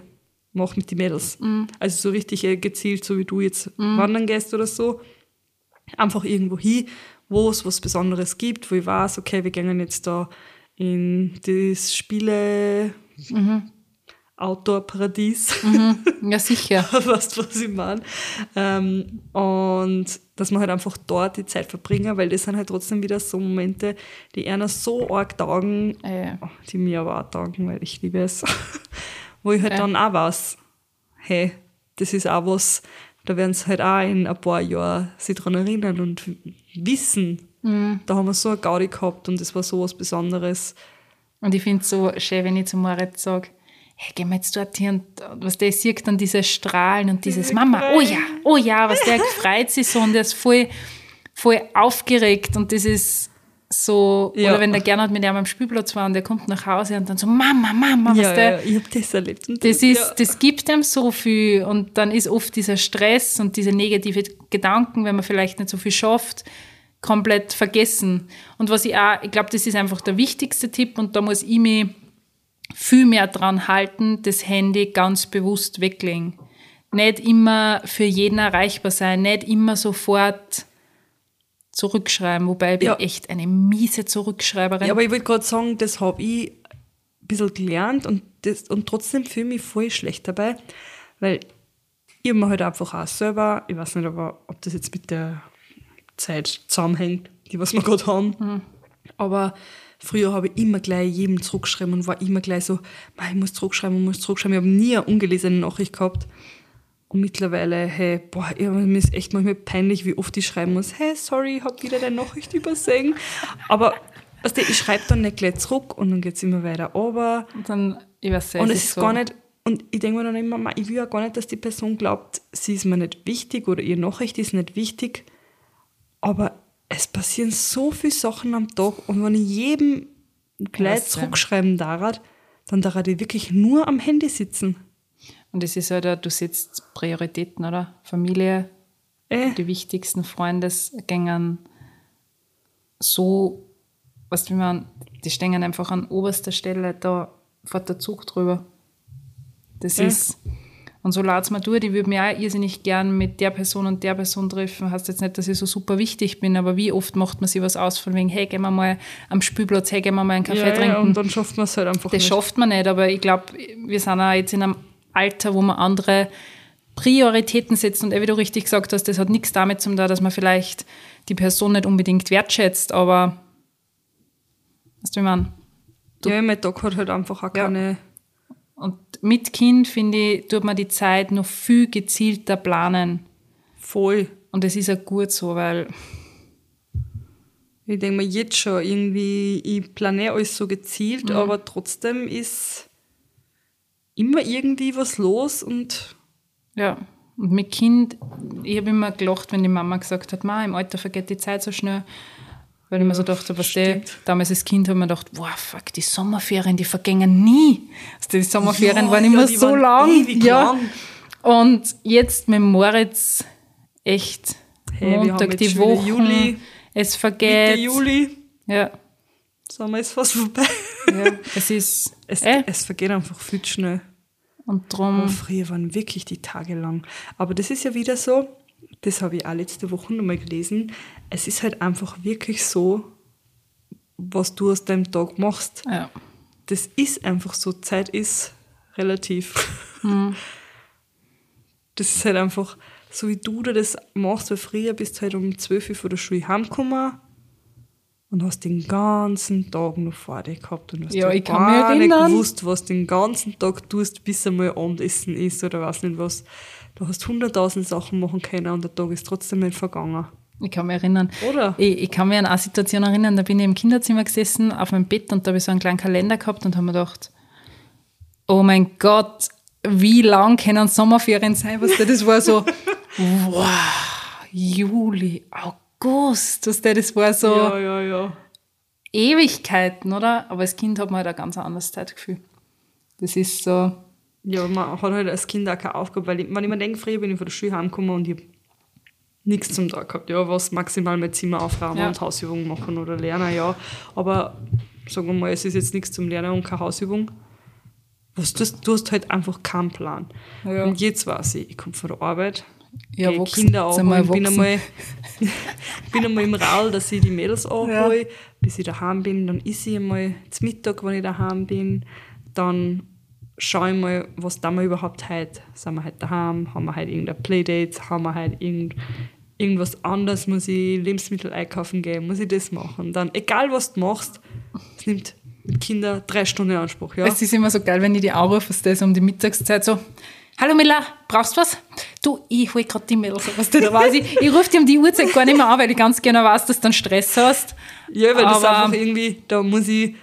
mache mit den Mädels. Also so richtig äh, gezielt, so wie du jetzt wandern gehst oder so. Einfach irgendwo hin, wo es was Besonderes gibt, wo ich weiß, okay, wir gehen jetzt da in das Spiele Outdoor-Paradies. Ja, sicher. weißt du, was ich meine? Ähm, und dass man halt einfach dort die Zeit verbringen, weil das sind halt trotzdem wieder so Momente, die einer so arg taugen, Äh, die mir aber auch taugen, weil ich liebe es, wo ich halt Ja. dann auch weiß, hey, das ist auch was, da werden sie halt auch in ein paar Jahren sich dran erinnern und wissen, Mhm. da haben wir so eine Gaudi gehabt und das war so was Besonderes. Und ich finde es so schön, wenn ich zu Moritz sage, hey, gehen wir jetzt dort hier und und was der sieht dann diese Strahlen und dieses Mama, oh ja, oh ja, was der freut sich so und der ist voll, voll aufgeregt und das ist so, Ja. oder wenn der gerne mit ihm am Spielplatz war und der kommt nach Hause und dann so, Mama, Mama, was Ja, der, ja, ich habe das erlebt. Und das ist, ja. das gibt ihm so viel und dann ist oft dieser Stress und diese negative Gedanken, wenn man vielleicht nicht so viel schafft, komplett vergessen. Und was ich auch, ich glaube, das ist einfach der wichtigste Tipp und da muss ich mich viel mehr dran halten, das Handy ganz bewusst weglegen. Nicht immer für jeden erreichbar sein, nicht immer sofort zurückschreiben, wobei ich bin Ja. echt eine miese Zurückschreiberin. Ja, aber ich wollte gerade sagen, das habe ich ein bisschen gelernt und, das, und trotzdem fühle ich mich voll schlecht dabei, weil ich mir halt einfach auch selber, ich weiß nicht, aber ob das jetzt mit der Zeit zusammenhängt, die was wir gerade haben, aber früher habe ich immer gleich jedem zurückgeschrieben und war immer gleich so, "Mei, ich muss zurückschreiben, ich muss zurückschreiben. Ich habe nie eine ungelesene Nachricht gehabt. Und mittlerweile, hey, boah, mir ist echt manchmal peinlich, wie oft ich schreiben muss, hey, sorry, ich habe wieder deine Nachricht übersehen. Aber weißt du, ich schreibe dann nicht gleich zurück und dann geht es immer weiter runter. und dann, ich weiß Und es ist gar nicht, und ich denke mir dann immer, "Ma, ich will ja gar nicht, dass die Person glaubt, sie ist mir nicht wichtig oder ihre Nachricht ist nicht wichtig. Aber es passieren so viele Sachen am Tag und wenn ich jedem gleich zurückschreiben darf, dann darf ich wirklich nur am Handy sitzen. Und es ist halt, du setzt Prioritäten, oder? Familie, Äh, die wichtigsten Freundesgängern so, was wie man, die stehen einfach an oberster Stelle, da fährt der Zug drüber. Das Ja. ist, und so laut's mir durch, ich würde mich auch irrsinnig gern mit der Person und der Person treffen. Heißt jetzt nicht, dass ich so super wichtig bin, aber wie oft macht man sich was aus von wegen, hey, gehen wir mal am Spielplatz, hey, gehen wir mal einen Kaffee ja, trinken. ja, und dann schafft man es halt einfach Das nicht. schafft man nicht, aber ich glaube, wir sind auch jetzt in einem Alter, wo man andere Prioritäten setzt. Und wie du richtig gesagt hast, das hat nichts damit zu tun, dass man vielleicht die Person nicht unbedingt wertschätzt, aber weißt du, wie man. ja, mein Tag hat halt einfach auch Ja. keine... Und mit Kind, finde ich, tut man die Zeit noch viel gezielter planen. Voll. Und das ist ja gut so, weil Ich denke mir jetzt schon irgendwie, ich planiere alles so gezielt, Mhm. aber trotzdem ist immer irgendwie was los und Ja, und mit Kind, ich habe immer gelacht, wenn die Mama gesagt hat, Ma, im Alter vergeht die Zeit so schnell. Weil ich mir so dachte, was der, damals als Kind habe ich mir gedacht, wow, fuck, die Sommerferien, die vergängen nie. Also die Sommerferien Ja, waren ja, immer die so waren lang. ja. lang. Und jetzt mit Moritz echt Hey, Montag die Woche. Juli. Es Mitte vergeht. Juli, Ja, Sommer ist fast vorbei. ja. es ist. Es, äh, es vergeht einfach viel schnell. und drum. früher waren wirklich die Tage lang. Aber das ist ja wieder so, das habe ich auch letzte Woche nochmal gelesen, es ist halt einfach wirklich so, was du aus deinem Tag machst. Ja. Das ist einfach so, Zeit ist relativ. Das ist halt einfach, so wie du das machst, weil früher bist du halt um 12 Uhr von der Schule heimgekommen und hast den ganzen Tag noch vor dir gehabt und hast Ja, halt ich kann mich gar erinnern. nicht gewusst, was du den ganzen Tag tust, bis einmal Abendessen ist oder weiß nicht was. Du hast hunderttausend Sachen machen können und der Tag ist trotzdem nicht vergangen. Ich kann mich erinnern. Oder? Ich, ich kann mich an eine Situation erinnern, da bin ich im Kinderzimmer gesessen, auf meinem Bett und da habe ich so einen kleinen Kalender gehabt und habe mir gedacht, oh mein Gott, wie lang können Sommerferien sein? Was das war so, wow, Juli, August, was das war so Ja, ja, ja. Ewigkeiten, oder? Aber als Kind hat man halt ein ganz anderes Zeitgefühl. Das ist so, Ja, man hat halt als Kind auch keine Aufgabe, weil ich, wenn ich mir denke, früher bin ich von der Schule heimgekommen und ich hab nichts zum Tag gehabt. Ja, was maximal mein Zimmer aufräumen Ja. und Hausübungen machen oder lernen, ja. Aber sagen wir mal, es ist jetzt nichts zum Lernen und keine Hausübung. Was, du, hast- du hast halt einfach keinen Plan. Ja. Und jetzt weiß ich, ich komme von der Arbeit, Ja, wachsen, Kinder abholen, bin einmal, bin einmal im Raul, dass ich die Mädels abhole, bis ich daheim bin. Dann esse ich einmal zum Mittag, wenn ich daheim bin. Dann schaue ich mal, was da wir überhaupt heute. Sind wir heute daheim? Haben wir heute irgendein Playdate? Haben wir heute irgend, irgendwas anderes? Muss ich Lebensmittel einkaufen gehen? Muss ich das machen? Dann, egal was du machst, es nimmt mit Kindern drei Stunden in Anspruch. Ja? Es ist immer so geil, wenn ich die anrufe, das um die Mittagszeit so. Hallo Miller, brauchst du was? Du, ich hol grad die Mädels, was du da weiß ich. Ich rufe dir um die Uhrzeit gar nicht mehr an, weil ich ganz genau weiß, dass du dann Stress hast. Ja, weil das Aber- einfach irgendwie, da muss ich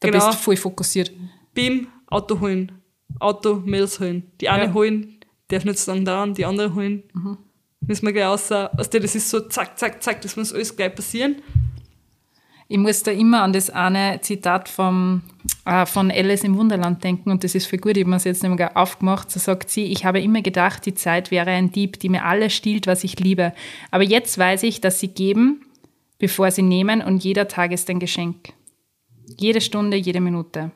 Da genau, bist du voll fokussiert. Bim, Auto holen, Auto, Mails holen. Die eine Ja. holen, darf nicht so lange dauern, die andere holen. Müssen wir gleich raus. Du, das ist so zack, zack, zack, das muss alles gleich passieren. Ich muss da immer an das eine Zitat vom, äh, von Alice im Wunderland denken und das ist für gut, ich habe mir es jetzt nämlich aufgemacht. So sagt sie, ich habe immer gedacht, die Zeit wäre ein Dieb, die mir alles stiehlt, was ich liebe. Aber jetzt weiß ich, dass sie geben, bevor sie nehmen und jeder Tag ist ein Geschenk. Jede Stunde, jede Minute.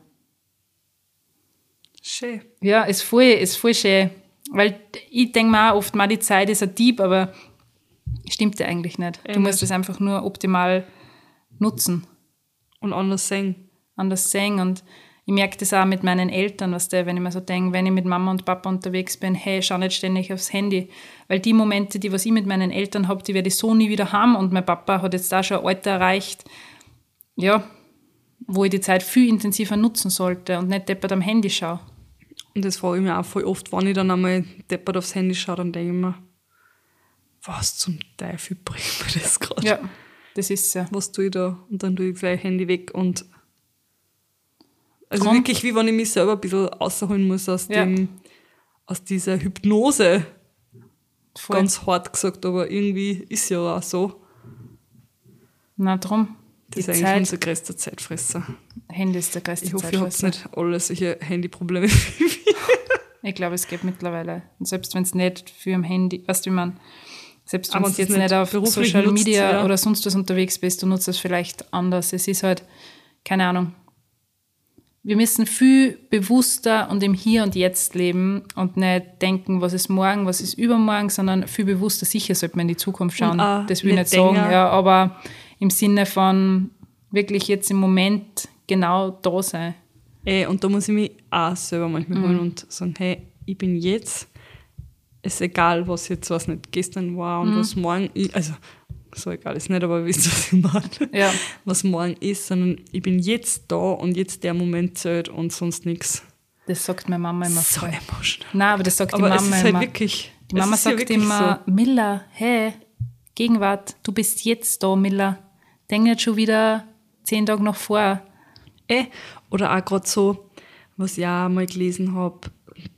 Schön. Ja, ist voll, ist voll schön. Weil ich denke mir auch oft mal, die Zeit ist ein Dieb, aber stimmt ja eigentlich nicht. Du Eh musst es einfach nur optimal nutzen. Und anders sehen. anders sehen. Und ich merke das auch mit meinen Eltern, was der, wenn ich mir so denke, wenn ich mit Mama und Papa unterwegs bin, hey, schau nicht ständig aufs Handy. Weil die Momente, die was ich mit meinen Eltern habe, die werde ich so nie wieder haben. Und mein Papa hat jetzt da schon ein Alter erreicht, ja, wo ich die Zeit viel intensiver nutzen sollte und nicht deppert am Handy schaue. Und das frage ich mir auch voll oft, wenn ich dann einmal deppert aufs Handy schaue, dann denke ich mir, was zum Teufel bringt mir das gerade? Ja, das ist ja. Was tue ich da? Und dann tue ich gleich Handy weg und also Drum- wirklich, wie wenn ich mich selber ein bisschen rausholen muss aus Ja. dem, aus dieser Hypnose. Voll. Ganz hart gesagt, aber irgendwie ist ja auch so. Na drum, die Das ist eigentlich Zeit, unser größter Zeitfresser. Handy ist der größte Ich hoffe, ihr habt Zeitfresser. nicht alle solche Handyprobleme. Ich glaube, es geht mittlerweile. Und selbst wenn es nicht für am Handy, weißt du, wie man, selbst wenn du jetzt nicht auf Social nutzt, Media ja. oder sonst was unterwegs bist, du nutzt es vielleicht anders. Es ist halt, keine Ahnung. Wir müssen viel bewusster und im Hier und Jetzt leben und nicht denken, was ist morgen, was ist übermorgen, sondern viel bewusster. Sicher sollte man in die Zukunft schauen. auch Das will ich nicht sagen, ja, aber im Sinne von wirklich jetzt im Moment genau da sein. Ey, und da muss ich mich auch selber manchmal Mhm. holen und sagen, hey, ich bin jetzt, ist egal, was jetzt, was nicht gestern war Mhm. und was morgen ist, also so egal ist nicht, aber ihr wisst, was ich meine. Ja. Was morgen ist, sondern ich bin jetzt da und jetzt der Moment zählt und sonst nichts. Das sagt meine Mama immer So voll. emotional. Nein, aber das sagt Aber die es Mama ist halt immer. wirklich. Die es Mama ja sagt wirklich immer, Miller, hey, Gegenwart, du bist jetzt da, Miller. Denk nicht schon wieder zehn Tage noch vor. Eh, oder auch gerade so, was ich auch mal gelesen habe,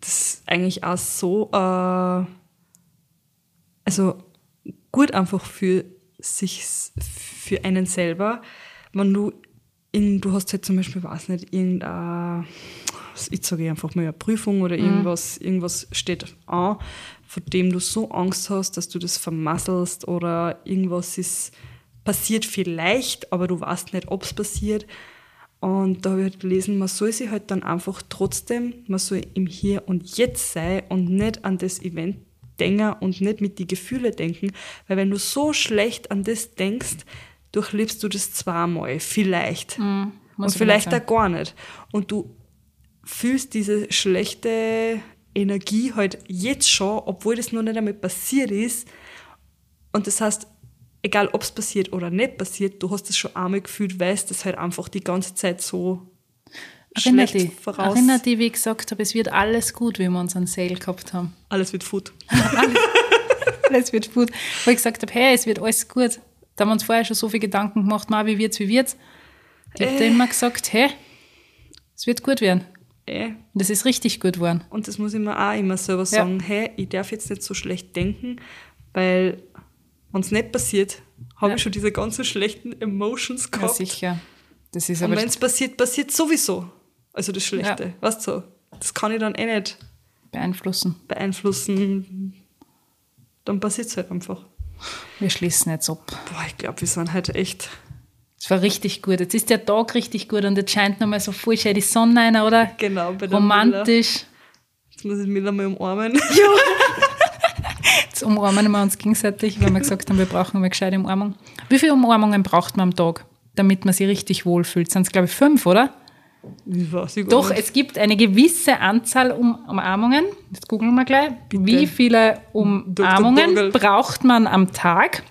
das ist eigentlich auch so, äh, also gut einfach für sich, für einen selber, wenn du in, du hast halt zum Beispiel, weiß nicht, irgendeine, ich sage einfach mal eine Prüfung oder irgendwas, irgendwas steht an, von dem du so Angst hast, dass du das vermasselst oder irgendwas ist passiert vielleicht, aber du weißt nicht, ob es passiert. Und da habe ich halt gelesen, man soll sich halt dann einfach trotzdem, man soll im Hier und Jetzt sein und nicht an das Event denken und nicht mit die Gefühle denken, weil wenn du so schlecht an das denkst, durchlebst du das zweimal, vielleicht. muss und ich vielleicht auch gar nicht. Und du fühlst diese schlechte Energie halt jetzt schon, obwohl das noch nicht einmal passiert ist. Und das heißt, egal ob es passiert oder nicht passiert, du hast es schon einmal gefühlt, weißt das halt einfach die ganze Zeit so Erinner schlecht dich, voraus. erinner dich, wie ich gesagt habe, es wird alles gut, wie wir unseren Sale gehabt haben. Alles wird Food. Alles wird gut. Wo ich gesagt habe, hey, es wird alles gut. Da haben wir uns vorher schon so viel Gedanken gemacht, mal, wie wird's, wie wird's. Ich habe da immer gesagt, hey, es wird gut werden. Eh. Und das ist richtig gut geworden. Und das muss ich mir auch immer selber sagen, hey, ich darf jetzt nicht so schlecht denken, weil wenn es nicht passiert, habe Ja. ich schon diese ganzen schlechten Emotions Ja, gehabt. sicher. Das ist Und aber wenn es passiert, passiert sowieso. Also das Schlechte. Ja. Weißt du, so. das kann ich dann eh nicht beeinflussen. beeinflussen. Dann passiert es halt einfach. Wir schließen jetzt ab. Boah, ich glaube, wir sind heute echt. Es war richtig gut. Jetzt ist der Tag richtig gut und jetzt scheint nochmal so voll schön die Sonne rein, oder? Genau, bei der Romantisch. Jetzt muss ich Miller mal umarmen. Jetzt umarmen wir uns gegenseitig, weil wir gesagt haben, wir brauchen eine gescheite Umarmung. Wie viele Umarmungen braucht man am Tag, damit man sich richtig wohlfühlt? Sind es, glaube ich, fünf, oder? Ich weiß ich Doch, nicht. es gibt eine gewisse Anzahl um Umarmungen. Jetzt googeln wir gleich. Wie viele Umarmungen braucht man am Tag?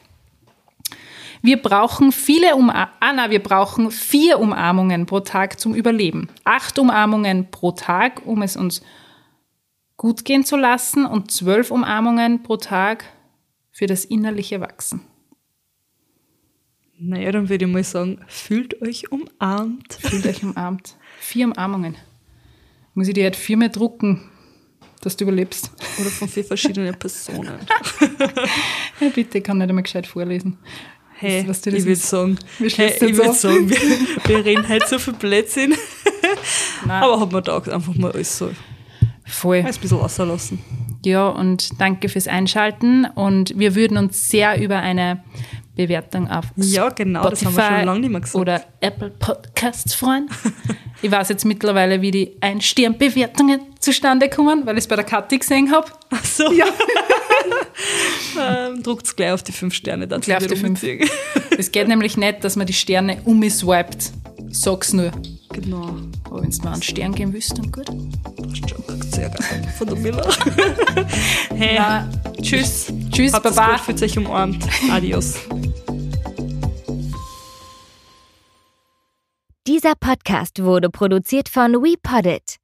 Wir brauchen viele Umarmungen. Ah, nein, wir brauchen vier Umarmungen pro Tag zum Überleben. Acht Umarmungen pro Tag, um es uns gut gehen zu lassen und zwölf Umarmungen pro Tag für das innerliche Wachsen. Naja, dann würde ich mal sagen, fühlt euch umarmt. Fühlt euch umarmt. Vier Umarmungen. Muss ich dir jetzt viermal drucken, dass du überlebst? Oder von vier verschiedenen Personen. Ja, bitte, ich kann nicht einmal gescheit vorlesen. Hey, Was das ich würde sagen, Wir hey, ich würd sagen wir, wir reden halt so viel Blödsinn. Nein. Aber hat man da einfach mal alles so Voll. ein bisschen auslassen. Ja, und danke fürs Einschalten. Und wir würden uns sehr über eine Bewertung auf Ja, genau, das haben wir Spotify schon lange nicht mehr gesagt. oder Apple Podcasts freuen. ich weiß jetzt mittlerweile, wie die Ein-Stern-Bewertungen zustande kommen, weil ich es bei der Kathi gesehen habe. Ach so. Ja. ähm, Druckt gleich auf die fünf Sterne. Dann Gleich auf die fünf. fünf. Es geht nämlich nicht, dass man die Sterne umswiped. Sag's nur. Genau. Aber wenn du mir einen Stern geben willst, dann gut. Passt schon. Sehr geil. Von der Miller. hey, Ja, tschüss. Tschüss, habt es Baba. fühlt euch umarmt. Adios. Dieser Podcast wurde produziert von WePoddit.